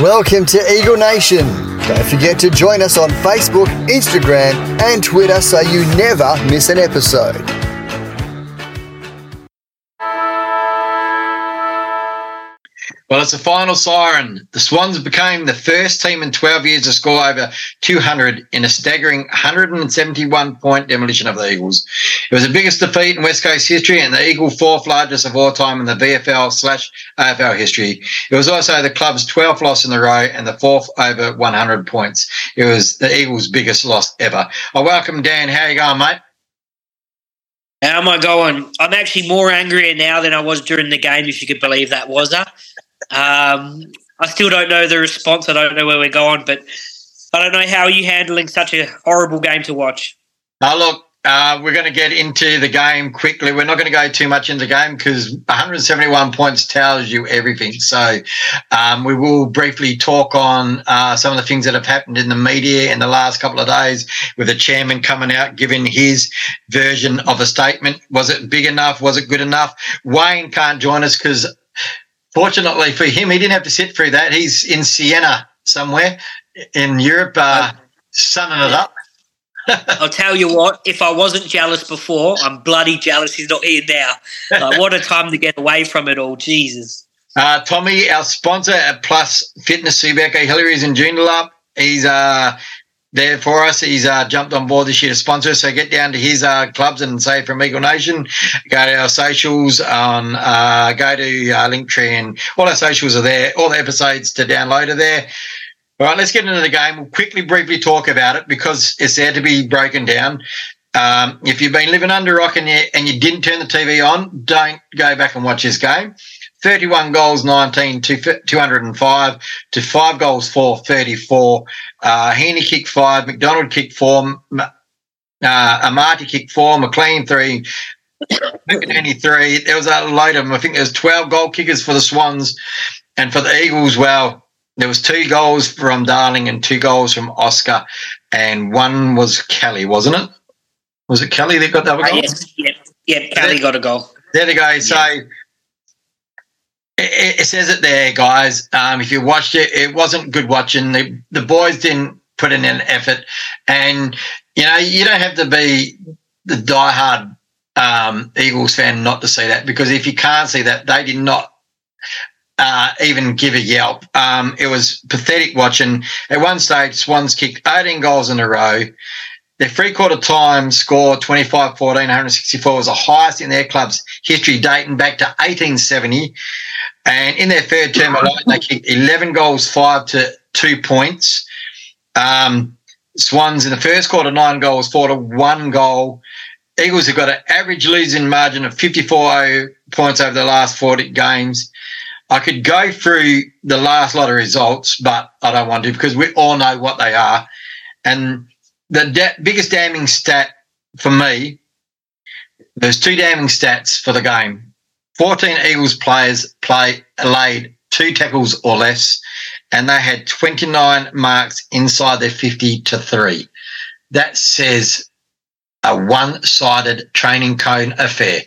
Welcome to Eagle Nation. Don't forget to join us on Facebook, Instagram, and Twitter so you never miss an episode. Well, it's the final siren. The Swans became the first team in 12 years to score over 200 in a staggering 171 point demolition of the Eagles. It was the biggest defeat in West Coast history and the Eagle fourth largest of all time in the VFL slash AFL history. It was also the club's 12th loss in the row and the fourth over 100 points. It was the Eagles' biggest loss ever. I welcome Dan. How you going, mate? How am I going? I'm actually more angrier now than I was during the game, if you could believe that, was I? Um, I still don't know the response. I don't know where we're going, but I don't know how are you handling such a horrible game to watch. Uh, look, uh, we're going to get into the game quickly. We're not going to go too much into the game because 171 points tells you everything. So um, we will briefly talk on uh, some of the things that have happened in the media in the last couple of days with the chairman coming out giving his version of a statement. Was it big enough? Was it good enough? Wayne can't join us because fortunately for him, he didn't have to sit through that. He's in Siena somewhere in Europe, uh, sunning it up. I'll tell you what, if I wasn't jealous before, I'm bloody jealous he's not here now. Like, what a time to get away from it all. Jesus. Uh, Tommy, our sponsor at Plus Fitness Subiaco Hillary's in Joondalup. He's uh, there for us. He's uh, jumped on board this year to sponsor. So get down to his uh, clubs and say from Eagle Nation. Go to our socials on, uh, go to uh, Linktree and all our socials are there. All the episodes to download are there. All right, let's get into the game. We'll quickly, briefly talk about it because it's there to be broken down. Um, if you've been living under rock and you, and you didn't turn the TV on, don't go back and watch this game. 31 goals, 19 to 205 to five goals for 34. Uh, Heeney kicked five, McDonald kicked four, uh, Amartey kicked four, McLean three, McInerney three. There was a load of them. I think there was 12 goal kickers for the Swans and for the Eagles. Well, there was two goals from Darling and two goals from Oscar, and one was Kelly, wasn't it? Was it Kelly that got that goal? Oh, yes, yeah, yeah, Kelly got a goal. There they go. So it, it says it there, guys. Um, if you watched it, it wasn't good watching. The the boys didn't put in an effort, and you know you don't have to be the diehard um, Eagles fan not to see that because if you can't see that, they did not uh, even give a yelp. Um, it was pathetic watching. At one stage, Swans kicked 18 goals in a row. Their three quarter time score 25 14, 164 was the highest in their club's history, dating back to 1870. And in their third term alone, they kicked 11 goals, five to two points. Um, Swans in the first quarter, nine goals, four to one goal. Eagles have got an average losing margin of 54 points over the last 40 games. I could go through the last lot of results, but I don't want to because we all know what they are. And the da- biggest damning stat for me, there's two damning stats for the game. 14 Eagles players play laid two tackles or less, and they had 29 marks inside their 50 to three. That says a one-sided training cone affair.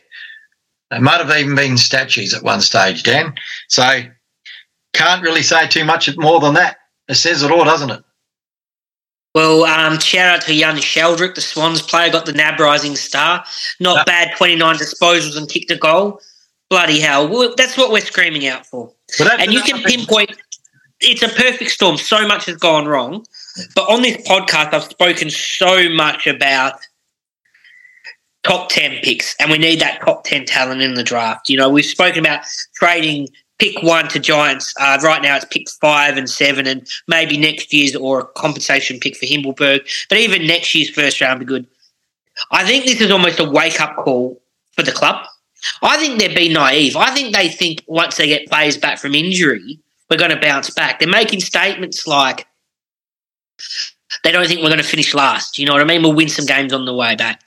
They might have even been statues at one stage, Dan. So can't really say too much more than that. It says it all, doesn't it? Well, um, shout out to young Sheldrick, the Swans player, got the NAB Rising Star. Not bad, 29 disposals and kicked a goal. Bloody hell. Well, that's what we're screaming out for. and you can pinpoint it's a perfect storm. So much has gone wrong. But on this podcast, I've spoken so much about top 10 picks, and we need that top 10 talent in the draft. You know, we've spoken about trading pick one to Giants. Uh, right now, it's pick five and seven, and maybe next year's or a compensation pick for Himmelberg. But even next year's first round be good. I think this is almost a wake up call for the club. I think they're being naive. I think they think once they get players back from injury, we're going to bounce back. They're making statements like they don't think we're going to finish last. You know what I mean? We'll win some games on the way back.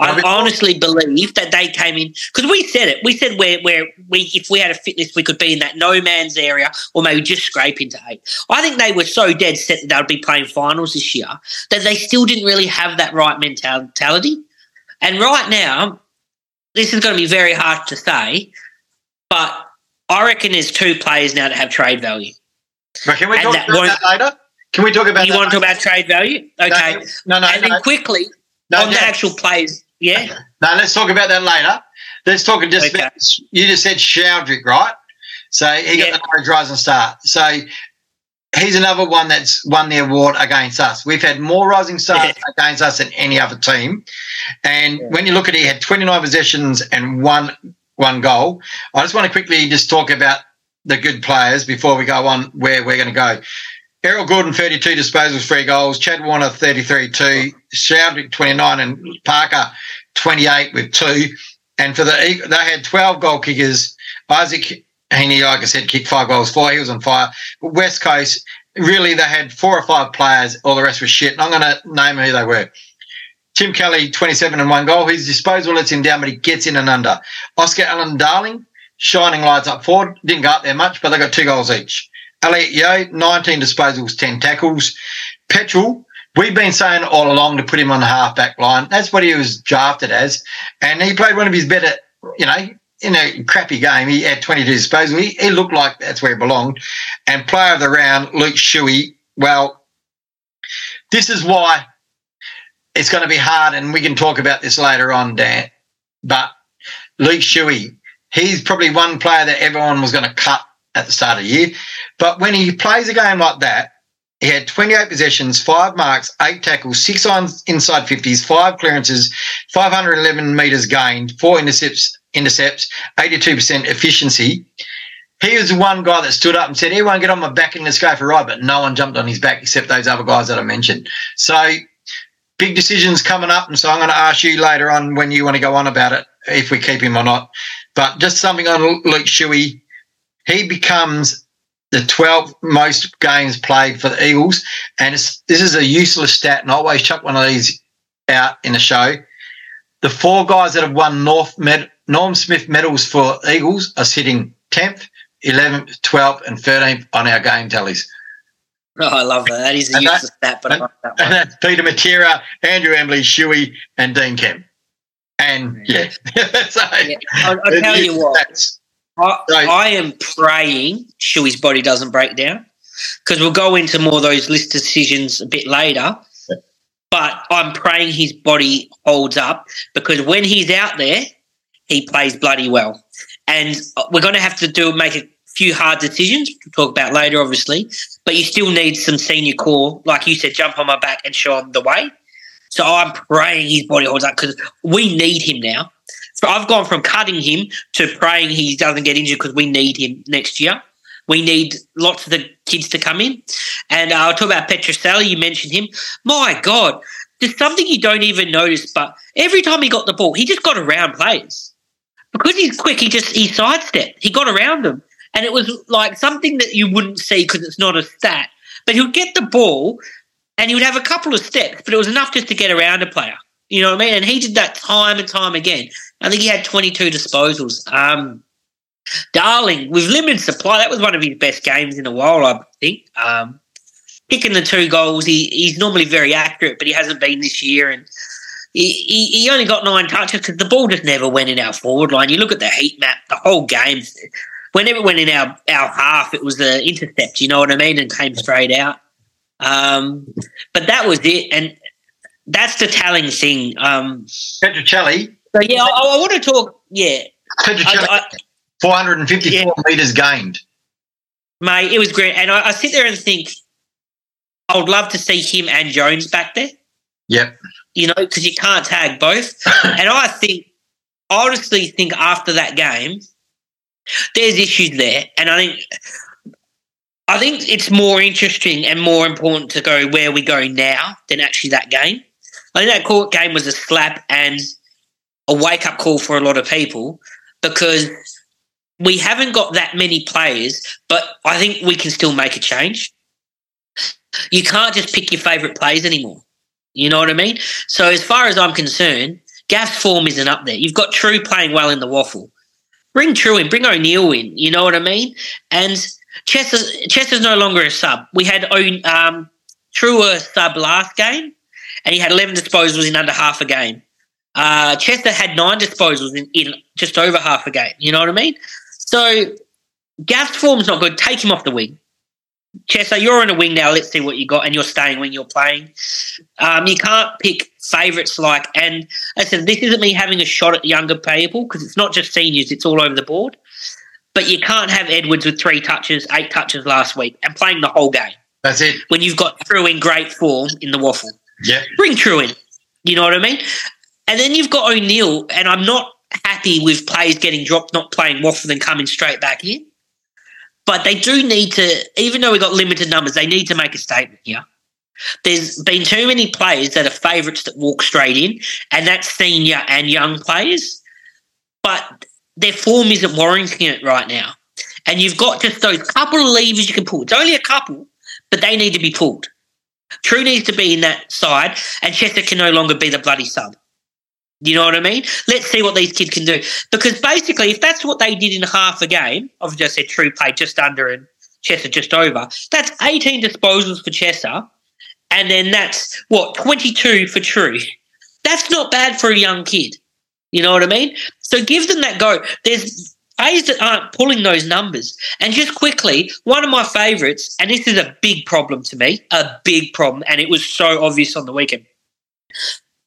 I honestly believe that they came in because we said it. We said where where we if we had a fitness, we could be in that no man's area or maybe just scrape into eight. I think they were so dead set that they'd be playing finals this year that they still didn't really have that right mentality. And right now, this is going to be very hard to say, but I reckon there's two players now that have trade value. But can we And talk that about that later? Can we talk about You want to talk about trade value? Okay. No, no, and no. then quickly no, on the actual players. Yeah. No, let's talk about that later. Let's talk just Okay. about, you just said Sheldrick, right? So he got Yeah. the Norwich Rising Star. So he's another one that's won the award against us. We've had more Rising Stars against us than any other team. And when you look at it, he had 29 possessions and one one goal. I just want to quickly just talk about the good players before we go on where we're going to go. Errol Gulden, 32 disposals, three goals. Chad Warner, 33, two. Sheldrick, 29, and Parker, 28 with two. And for the they had 12 goal kickers. Isaac Heeney, like I said, kicked five goals, four. He was on fire. But West Coast, really, they had four or five players. All the rest was shit. And I'm going to name who they were. Tim Kelly, 27 and one goal. His disposal lets him down, but he gets in and under. Oscar Allen Darling, shining lights up forward. Didn't go up there much, but they got two goals each. Elliot Yeo, 19 disposals, 10 tackles. Petrol, we've been saying all along to put him on the half back line. That's what he was drafted as. And he played one of his better, you know, in a crappy game. He had 22 disposals. He, he looked like that's where he belonged. And player of the round, Luke Shuey, well, this is why it's going to be hard, and we can talk about this later on, Dan. But Luke Shuey, he's probably one player that everyone was going to cut at the start of the year. But when he plays a game like that, he had 28 possessions, five marks, eight tackles, six on inside 50s, five clearances, 511 metres gained, four intercepts, intercepts, 82% efficiency. He was the one guy that stood up and said, Everyone get on my back and let's go for a ride. But no one jumped on his back except those other guys that I mentioned. So big decisions coming up. And so I'm going to ask you later on when you want to go on about it, if we keep him or not. But just something on Luke Shuey. He becomes the 12th most games played for the Eagles. And it's, this is a useless stat. And I always chuck one of these out in the show. The four guys that have won North Med- Norm Smith medals for Eagles are sitting 10th, 11th, 12th, and 13th on our game tallies. Oh, I love that. That is a And that- useless stat, but I like that And that's Peter Matera, Andrew Embley, Shuey, and Dean Kemp. And yeah, so, Yeah, I'll, I'll tell you what. I. I am praying Shuey's body doesn't break down because we'll go into more of those list decisions a bit later. But I'm praying his body holds up because when he's out there, he plays bloody well. And uh, we're going to have to do make a few hard decisions to talk about later, obviously. But you still need some senior core, like you said, jump on my back and show him the way. So I'm praying his body holds up because we need him now. I've gone from cutting him to praying he doesn't get injured because we need him next year. We need lots of the kids to come in. And uh, I'll talk about Petruccelle. You mentioned him. My God, there's something you don't even notice, but every time he got the ball, he just got around players. Because he's quick, he just he sidestepped. He got around them. And it was like something that you wouldn't see because it's not a stat. But he would get the ball and he would have a couple of steps, but it was enough just to get around a player. You know what I mean? And he did that time and time again. I think he had 22 disposals. Um, Darling, with limited supply, that was one of his best games in a while, I think. Um, kicking the two goals, he, he's normally very accurate, but he hasn't been this year. And he, he, he only got nine touches because the ball just never went in our forward line. You look at the heat map, the whole game, whenever it went in our, our half, it was the intercept, you know what I mean, and came straight out. Um, but that was it. And that's the telling thing. Um, Petruccelle, so, yeah, I, I want to talk, yeah. Petruccelle, I, I, 454 Yeah. metres gained. Mate, it was great. And I, I sit there and think, I would love to see him and Jones back there, Yep. you know, because you can't tag both. and I think, honestly think after that game, there's issues there. And I think, I think it's more interesting and more important to go where we go now than actually that game. I think that court game was a slap and a wake up call for a lot of people because we haven't got that many players, but I think we can still make a change. You can't just pick your favourite players anymore. You know what I mean? So as far as I'm concerned, Gaff's form isn't up there. You've got True playing well in the WAFL. Bring True in, bring O'Neill in. You know what I mean? And Chester's, Chester's no longer a sub. We had um, True a sub last game, and he had 11 disposals in under half a game. Uh, Chester had nine disposals in, in just over half a game. You know what I mean? So Gaff's form's not good. Take him off the wing. Chester, you're on a wing now. Let's see what you got, and you're staying when you're playing. Um, you can't pick favourites like, and I said this isn't me having a shot at younger people because it's not just seniors; it's all over the board. But you can't have Edwards with three touches, eight touches last week, and playing the whole game. That's it. When you've got through in great form in the WAFL, Yeah. bring True in. You know what I mean? And then you've got O'Neill, and I'm not happy with players getting dropped, not playing WAFL, and coming straight back in. But they do need to, even though we've got limited numbers, they need to make a statement here. There's been too many players that are favourites that walk straight in, and that's senior and young players. But their form isn't warranting it right now. And you've got just those couple of levers you can pull. It's only a couple, but they need to be pulled. True needs to be in that side, and Chester can no longer be the bloody sub. You know what I mean? Let's see what these kids can do. Because basically, if that's what they did in half a game, obviously I said True played just under and Chester just over, that's 18 disposals for Chester, and then that's what, 22 for True. That's not bad for a young kid. You know what I mean? So give them that go. There's A's that aren't pulling those numbers. And just quickly, one of my favourites, and this is a big problem to me, a big problem, and it was so obvious on the weekend.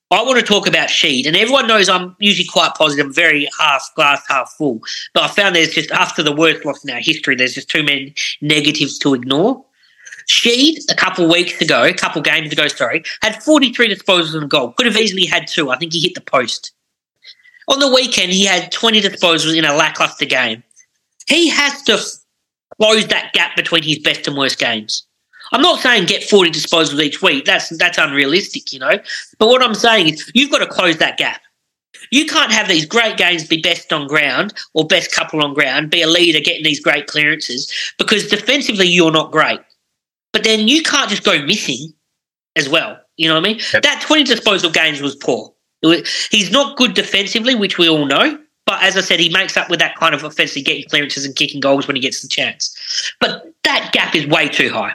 I want to talk about Sheed, and everyone knows I'm usually quite positive, very half glass, half full. But I found there's just after the worst loss in our history, there's just too many negatives to ignore. Sheed, a couple weeks ago, a couple games ago, sorry, had 43 disposals and a goal. Could have easily had two. I think he hit the post. On the weekend, he had 20 disposals in a lackluster game. He has to close that gap between his best and worst games. I'm not saying get 40 disposals each week. That's that's unrealistic, you know. But what I'm saying is you've got to close that gap. You can't have these great games be best on ground or best couple on ground, be a leader getting these great clearances because defensively you're not great. But then you can't just go missing as well. You know what I mean? Yep. That 20 disposal games was poor. He's not good defensively, which we all know. But as I said, he makes up with that kind of offensively getting clearances and kicking goals when he gets the chance. But that gap is way too high.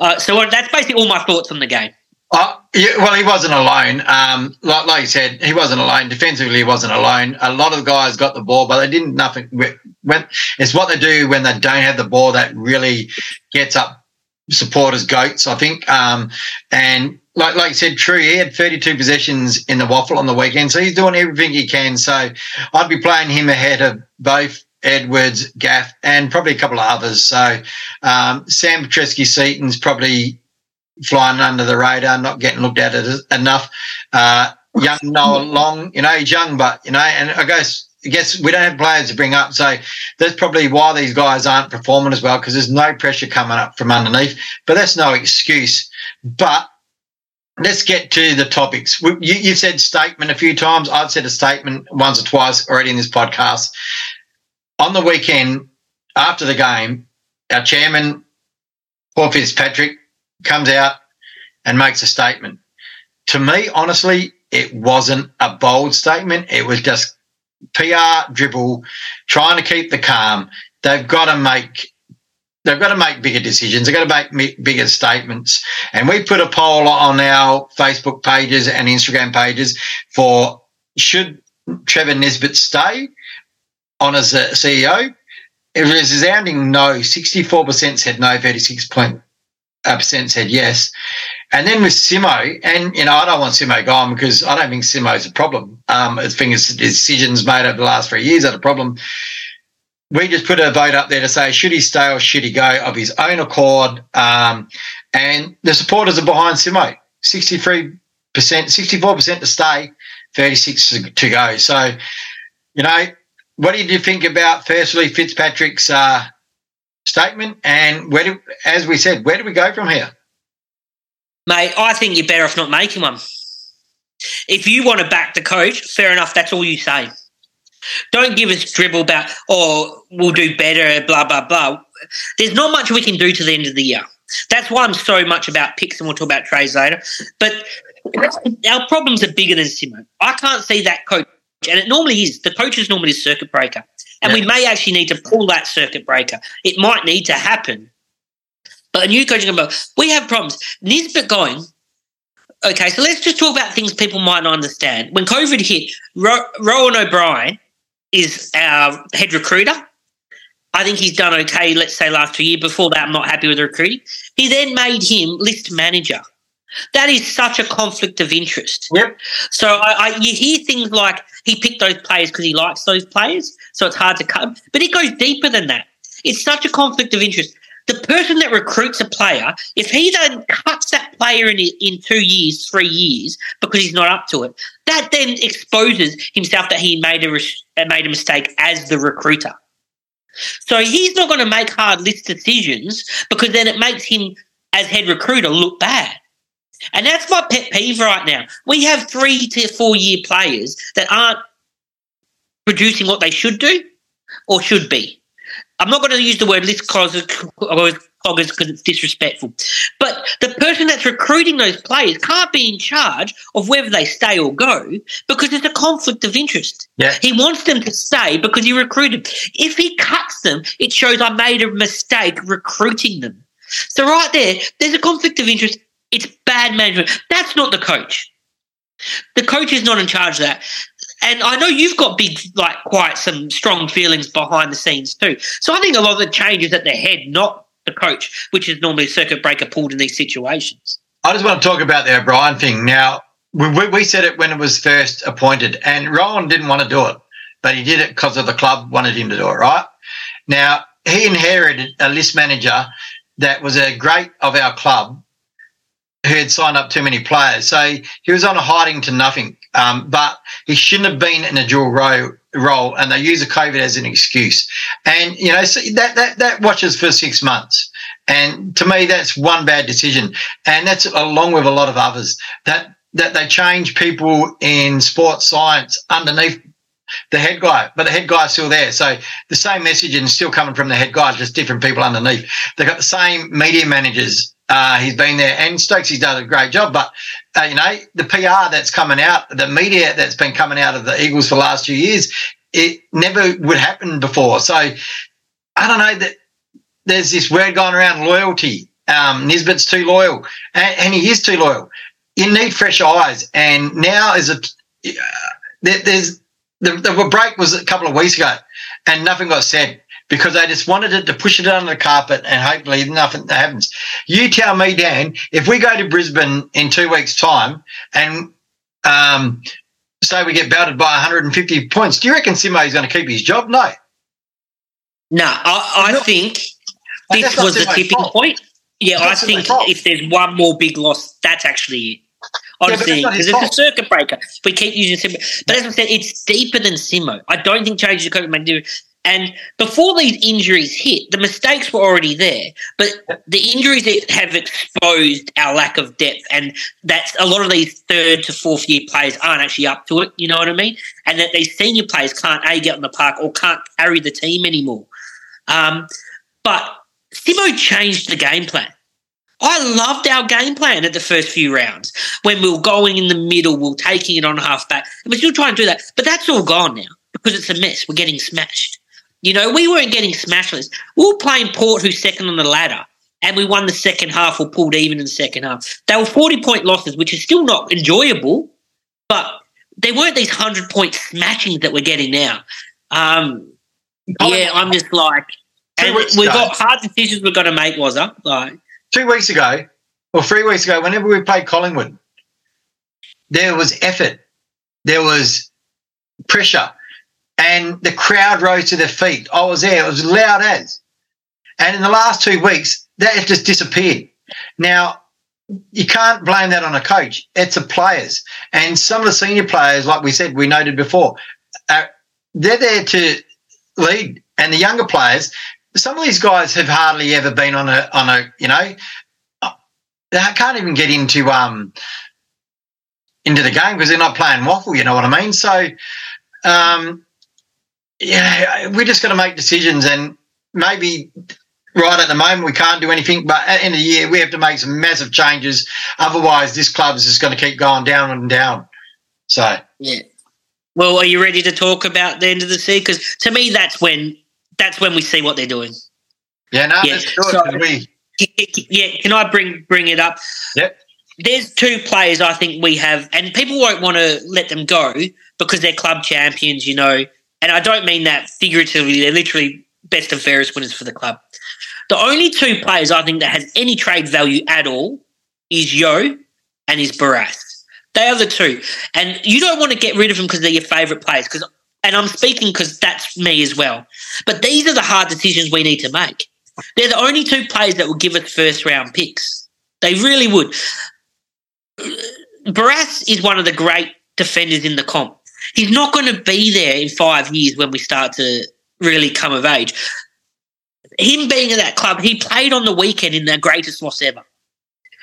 Uh, so that's basically all my thoughts on the game. Oh, yeah, well, he wasn't alone. Um, like, like you said, he wasn't alone. Defensively, he wasn't alone. A lot of the guys got the ball, but they didn't nothing. When it's what they do when they don't have the ball that really gets up supporters' goats. I think. Um, and like like you said, True, he had 32 possessions in the WAFL on the weekend, so he's doing everything he can. So I'd be playing him ahead of both Edwards, Gaff, and probably a couple of others. So um, Sam Petrevski-Seton's probably flying under the radar, not getting looked at it enough. Uh, young Noah Long, you know, he's young, but you know, and I guess I guess we don't have players to bring up, so that's probably why these guys aren't performing as well because there's no pressure coming up from underneath. But that's no excuse. But let's get to the topics. You, you said statement a few times. I've said a statement once or twice already in this podcast. On the weekend after the game, our chairman, Paul Fitzpatrick, comes out and makes a statement. To me, honestly, it wasn't a bold statement. It was just PR dribble, trying to keep the calm. They've got to make they've got to make bigger decisions. They've got to make bigger statements. And we put a poll on our Facebook pages and Instagram pages for should Trevor Nisbet stay on as a CEO? It was resounding no. 64% said no, 36% said yes. And then with Simo, and you know, I don't want Simo gone because I don't think Simo's a problem. Um, I think his decisions made over the last three years are a problem. We just put a vote up there to say should he stay or should he go of his own accord. Um, and the supporters are behind Simo. Sixty-three percent, sixty-four percent to stay, thirty-six to- to go. So, you know, what did you think about firstly Fitzpatrick's uh, statement, and where do, as we said, where do we go from here? Mate, I think you're better off not making one. If you want to back the coach, fair enough, that's all you say. Don't give us dribble about, oh, we'll do better, blah, blah, blah. There's not much we can do to the end of the year. That's why I'm so much about picks, and we'll talk about trades later. But our problems are bigger than Simo. I can't see that coach, and it normally is. The coach is normally a circuit breaker. And we may actually need to pull that circuit breaker. It might need to happen. But a new coaching about we have problems. Nisbett going, okay, so let's just talk about things people might not understand. When COVID hit, Ro- Rohan O'Brien is our head recruiter. I think he's done okay, let's say last year. Before that, I'm not happy with the recruiting. He then made him list manager. That is such a conflict of interest. Yep. So I, I, you hear things like he picked those players because he likes those players, so it's hard to cut. But it goes deeper than that. It's such a conflict of interest. The person that recruits a player, if he then cuts that player in in two years, three years, because he's not up to it, that then exposes himself that he made a uh, made a mistake as the recruiter. So he's not going to make hard list decisions because then it makes him as head recruiter look bad. And that's my pet peeve right now. We have three to four year players that aren't producing what they should do or should be. I'm not going to use the word list cloggers because it's disrespectful. But the person that's recruiting those players can't be in charge of whether they stay or go because it's a conflict of interest. Yeah. He wants them to stay because he recruited. If he cuts them, it shows I made a mistake recruiting them. So right there, there's a conflict of interest it's bad management. That's not the coach. The coach is not in charge of that. And I know you've got big, like, quite some strong feelings behind the scenes too. So I think a lot of the change is at the head, not the coach, which is normally circuit breaker pulled in these situations. I just want to talk about the O'Brien thing. Now, we, we said it when it was first appointed, and Rohan didn't want to do it, but he did it because of the club wanted him to do it, right? Now, he inherited a list manager that was a great of our club who had signed up too many players. So he was on a hiding to nothing. Um, but he shouldn't have been in a dual row role, and they use the COVID as an excuse. And you know so that that that watches for six months. And to me, that's one bad decision, and that's along with a lot of others that that they change people in sports science underneath the head guy, but the head guy's still there. So the same messaging is still coming from the head guy, just different people underneath. They've got the same media managers uh, he's been there, and Stokes done a great job. But uh, you know, the PR that's coming out, the media that's been coming out of the Eagles for the last few years, it never would happen before. So I don't know that there's this word going around loyalty. Um, Nisbett's too loyal, and, and, he is too loyal. You need fresh eyes, and now is a uh, there, there's the, the break was a couple of weeks ago, and nothing got said because they just wanted it to push it under the carpet and hopefully nothing happens. You tell me, Dan, if we go to Brisbane in two weeks' time and um, say we get belted by 150 points, do you reckon Simo is going to keep his job? No. No, I, I think this was the tipping fault. point. Yeah, I think if there's one more big loss, that's actually it. Honestly, because yeah, it's a circuit breaker. We keep using Simo, but as I said, it's deeper than Simo. I don't think changing the coach may do. And before these injuries hit, the mistakes were already there, but the injuries have exposed our lack of depth, and that's a lot of these third to fourth year players aren't actually up to it. You know what I mean? And that these senior players can't a get on the park or can't carry the team anymore. Um, but Simo changed the game plan. I loved our game plan at the first few rounds when we were going in the middle, we were taking it on half back. We're still trying to do that, but that's all gone now because it's a mess. We're getting smashed. You know, we weren't getting smashless. We were playing Port, who's second on the ladder, and we won the second half or pulled even in the second half. They were 40 point losses, which is still not enjoyable, but they weren't these 100 point smashings that we're getting now. Um, yeah, I'm just like, and we've got hard decisions we've got to make, was I? Like, two weeks ago, or three weeks ago, whenever we played Collingwood, there was effort, there was pressure, and the crowd rose to their feet. I was there; it was loud as. And in the last two weeks, that has just disappeared. Now, you can't blame that on a coach. It's the players, and some of the senior players, like we said, we noted before, they're there to lead, and the younger players. Some of these guys have hardly ever been on a on a you know they can't even get into um into the game because they're not playing WAFL, You know what I mean? So um, yeah, we're just going to make decisions and maybe right at the moment we can't do anything, but at the end of the year we have to make some massive changes. Otherwise, this club is just going to keep going down and down. So yeah. Well, are you ready to talk about the end of the season? Because to me, that's when that's when we see what they're doing. Yeah, no, yeah. let's do it. So, we... Yeah, can I bring bring it up? Yep. there's two players I think we have, and people won't want to let them go because they're club champions, you know. And I don't mean that figuratively; they're literally best and fairest winners for the club. The only two players I think that has any trade value at all is Yeo and is Barrass. They are the two, and you don't want to get rid of them because they're your favourite players. Because, and I'm speaking because that's me as well. But these are the hard decisions we need to make. They're the only two players that will give us first round picks. They really would. Barrass is one of the great defenders in the comp. He's not going to be there in five years when we start to really come of age. Him being at that club, he played on the weekend in the greatest loss ever.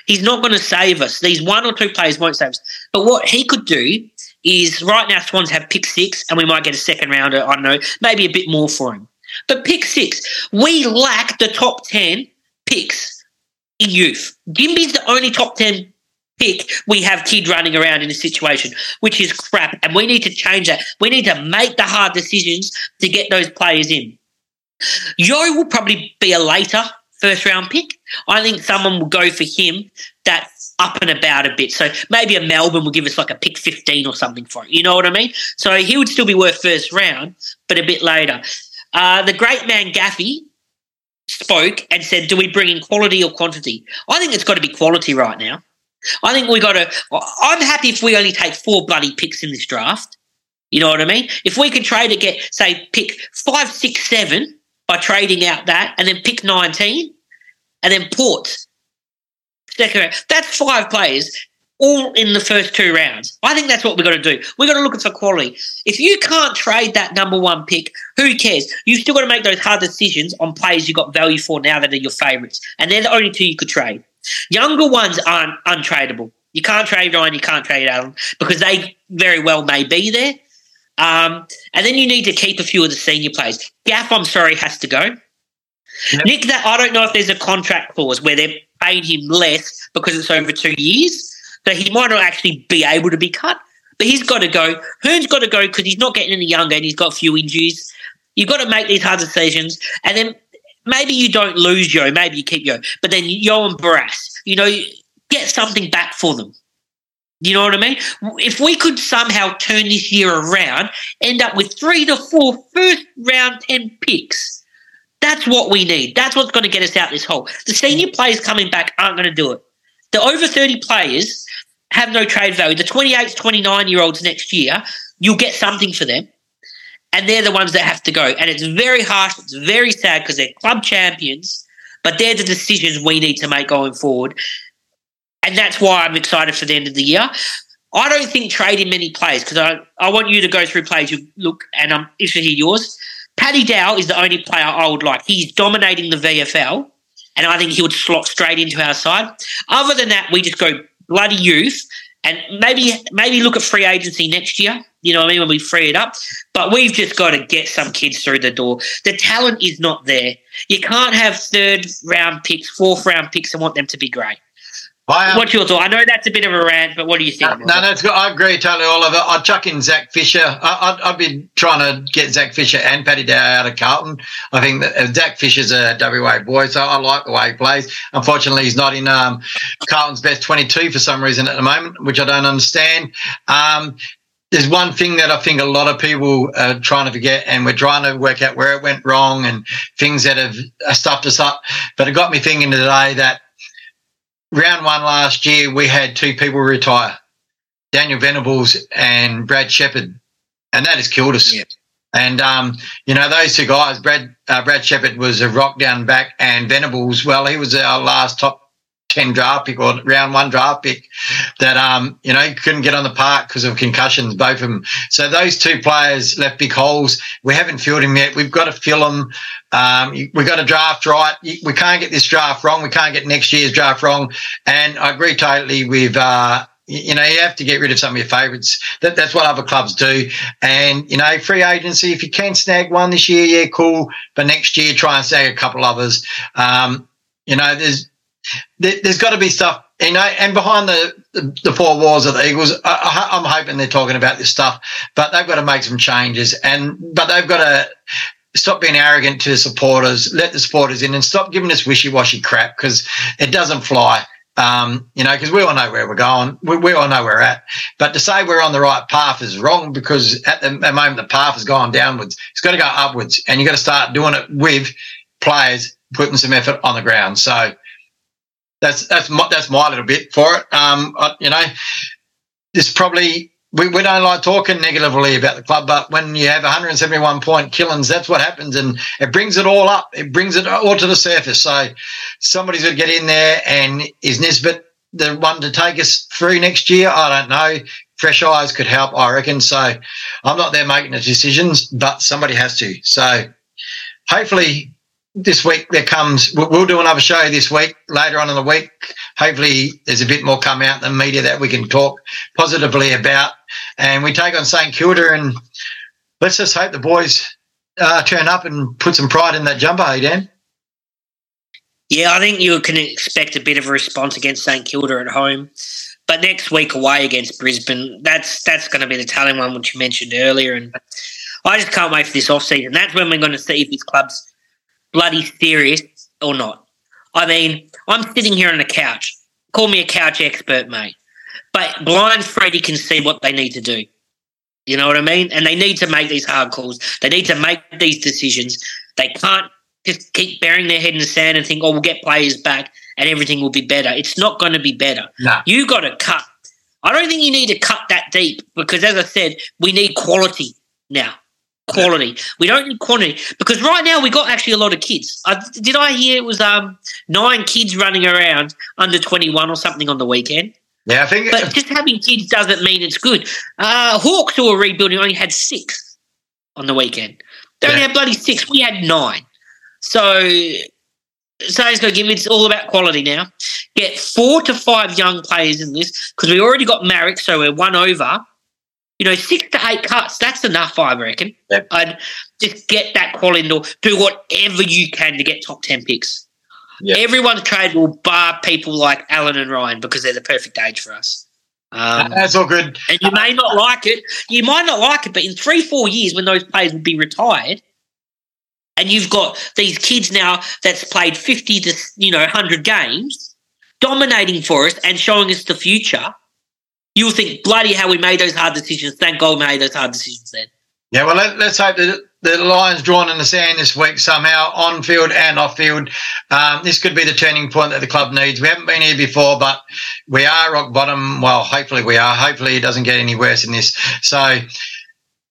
He's not going to save us. These one or two players won't save us. But what he could do is right now, Swans have pick six, and we might get a second rounder. I don't know, maybe a bit more for him. But pick six, we lack the top 10 picks in youth. Ginbey's the only top 10 pick we have kid running around in a situation, which is crap. And we need to change that. We need to make the hard decisions to get those players in. Yeo will probably be a later first round pick. I think someone will go for him that's up and about a bit. So maybe a Melbourne will give us like a pick 15 or something for it. You know what I mean? So he would still be worth first round, but a bit later. Uh, the great man Gaffy spoke and said, Do we bring in quality or quantity? I think it's got to be quality right now. I think we got to. I'm happy if we only take four bloody picks in this draft. You know what I mean? If we can trade to get, say, pick five, six, seven by trading out that, and then pick 19, and then Port. That's five players all in the first two rounds. I think that's what we've got to do. We've got to look for quality. If you can't trade that number one pick, who cares? You've still got to make those hard decisions on players you've got value for now that are your favourites. And they're the only two you could trade. Younger ones aren't untradeable. You can't trade Ryan, you can't trade Allen because they very well may be there. Um, and then you need to keep a few of the senior players. Gaff, I'm sorry, has to go. Yep. Nick, that I don't know if there's a contract clause where they're paying him less because it's over two years. So he might not actually be able to be cut, but he's got to go. Hurn's got to go because he's not getting any younger and he's got a few injuries. You've got to make these hard decisions. And then maybe you don't lose Yeo, maybe you keep Yeo, but then Yeo and Barrass, you know, get something back for them. You know what I mean? If we could somehow turn this year around, end up with three to four first round 10 picks, that's what we need. That's what's going to get us out this hole. The senior players coming back aren't going to do it. The over 30 players have no trade value. The 28, 29 year olds next year, you'll get something for them. And they're the ones that have to go. And it's very harsh. It's very sad because they're club champions, but they're the decisions we need to make going forward. And that's why I'm excited for the end of the year. I don't think trading many players because I, I want you to go through players you look, and I'm interested to hear yours. Paddy Dow is the only player I would like. He's dominating the VFL, and I think he would slot straight into our side. Other than that, we just go bloody youth, and maybe maybe look at free agency next year. You know what I mean when we free it up. But we've just got to get some kids through the door. The talent is not there. You can't have third round picks, fourth round picks, and want them to be great. I, um, What's your thought? I know that's a bit of a rant, but what do you think? No, no, no I agree totally, Oliver. I'd chuck in Zach Fisher. I, have been trying to get Zach Fisher and Paddy Dow out of Carlton. I think that uh, Zach Fisher's a WA boy, so I like the way he plays. Unfortunately, he's not in um, Carlton's best 22 for some reason at the moment, which I don't understand. Um, there's one thing that I think a lot of people are trying to forget, and we're trying to work out where it went wrong and things that have stuffed us up. But it got me thinking today that round one last year, we had two people retire Daniel Venables and Brad Sheppard, and that has killed us. Yeah. And um, you know those two guys, Brad uh, Brad Sheppard was a rock down back, and Venables, well, he was our last top 10 draft pick or round one draft pick that, um, you know, couldn't get on the park because of concussions, both of them. So those two players left big holes. We haven't filled them yet. We've got to fill them. Um, we've got to draft right. We can't get this draft wrong. We can't get next year's draft wrong. And I agree totally with, uh, you know, you have to get rid of some of your favourites. That, that's what other clubs do. And, you know, free agency, if you can snag one this year, yeah, cool. But next year, try and snag a couple others. Um, you know, there's, there, has got to be stuff, you know, and behind the, the, the four walls of the Eagles, I, I'm hoping they're talking about this stuff, but they've got to make some changes. And, but they've got to, stop being arrogant to the supporters, let the supporters in and stop giving us wishy-washy crap because it doesn't fly. Um, you know, because we all know where we're going. We, we, all know where we're at. But to say we're on the right path is wrong because at the, the moment the path has gone downwards. It's got to go upwards, and you've got to start doing it with players putting some effort on the ground. So that's that's my, that's my little bit for it. Um, you know, this probably we, we don't like talking negatively about the club, but when you have 171 point killings, that's what happens, and it brings it all up. It brings it all to the surface. So somebody's going to get in there, and is Nisbett the one to take us through next year? I don't know. Fresh eyes could help, I reckon. So I'm not there making the decisions, but somebody has to. So hopefully this week there comes we'll do another show this week later on in the week. Hopefully there's a bit more come out in the media that we can talk positively about. And we take on st kilda and let's just hope the boys uh, turn up and put some pride in that jumper hey dan. Yeah i think you can expect a bit of a response against st kilda at home but next week away against brisbane that's that's going to be the telling one which you mentioned earlier. And i just can't wait for this off season. That's when we're going to see if these clubs bloody serious or not. I mean, I'm sitting here on the couch. Call me a couch expert, mate. But blind Freddie can see what they need to do. You know what I mean? And they need to make these hard calls. They need to make these decisions. They can't just keep burying their head in the sand and think, oh, we'll get players back and everything will be better. It's not going to be better. Nah. You got to cut. I don't think you need to cut that deep because, as I said, we need quality now quality. We don't need quantity because right now we got actually a lot of kids. Uh, did I hear it was um nine kids running around under twenty one or something on the weekend? Yeah, I think. But just having kids doesn't mean it's good. Uh, Hawks who were rebuilding only had six on the weekend. They only Yeah. had bloody six. We had nine. So. So it's going to give it's all about quality now. Get four to five young players in this because we already got Marek, so we're one over you know, six to eight cuts, that's enough, I reckon. Yep. I'd just get that quality and do whatever you can to get top 10 picks. Yep. Everyone's trade will bar people like Allen and Ryan because they're the perfect age for us. Um, That's all good. and you may not like it. You might not like it, but in three, four years when those players will be retired, and you've got these kids now that's played 50 to, you know, 100 games, dominating for us and showing us the future – you'll think, bloody hell, we made those hard decisions. Thank God we made those hard decisions then. Yeah, well, let, us hope that the line's drawn in the sand this week somehow, on field and off field. Um, this could be the turning point that the club needs. We haven't been here before, but we are rock bottom. Well, hopefully we are. Hopefully it doesn't get any worse in this. So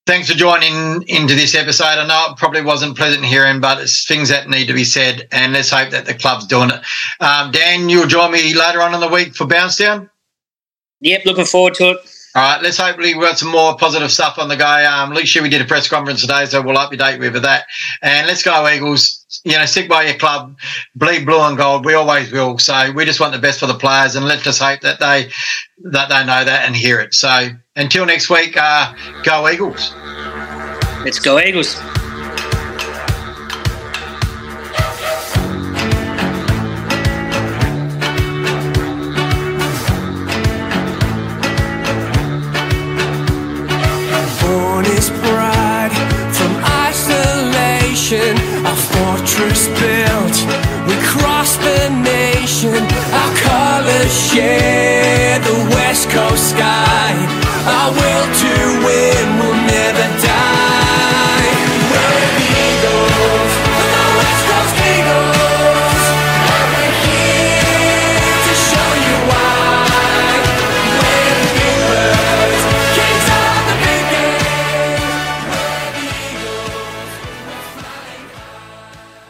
thanks for joining into this episode. I know it probably wasn't pleasant hearing, but it's things that need to be said, and let's hope that the club's doing it. Um, Dan, you'll join me later on in the week for Bounce Down. Yep, looking forward to it. All right, let's hopefully we've got some more positive stuff on the go. Um, Luke Shuey did a press conference today, so we'll update you with that. And let's go Eagles. You know, stick by your club, bleed blue and gold. We always will. So we just want the best for the players, and let's just hope that they that they know that and hear it. So until next week, uh, go Eagles. Let's go Eagles. Fortress built, we cross the nation. Our colors share the west coast sky.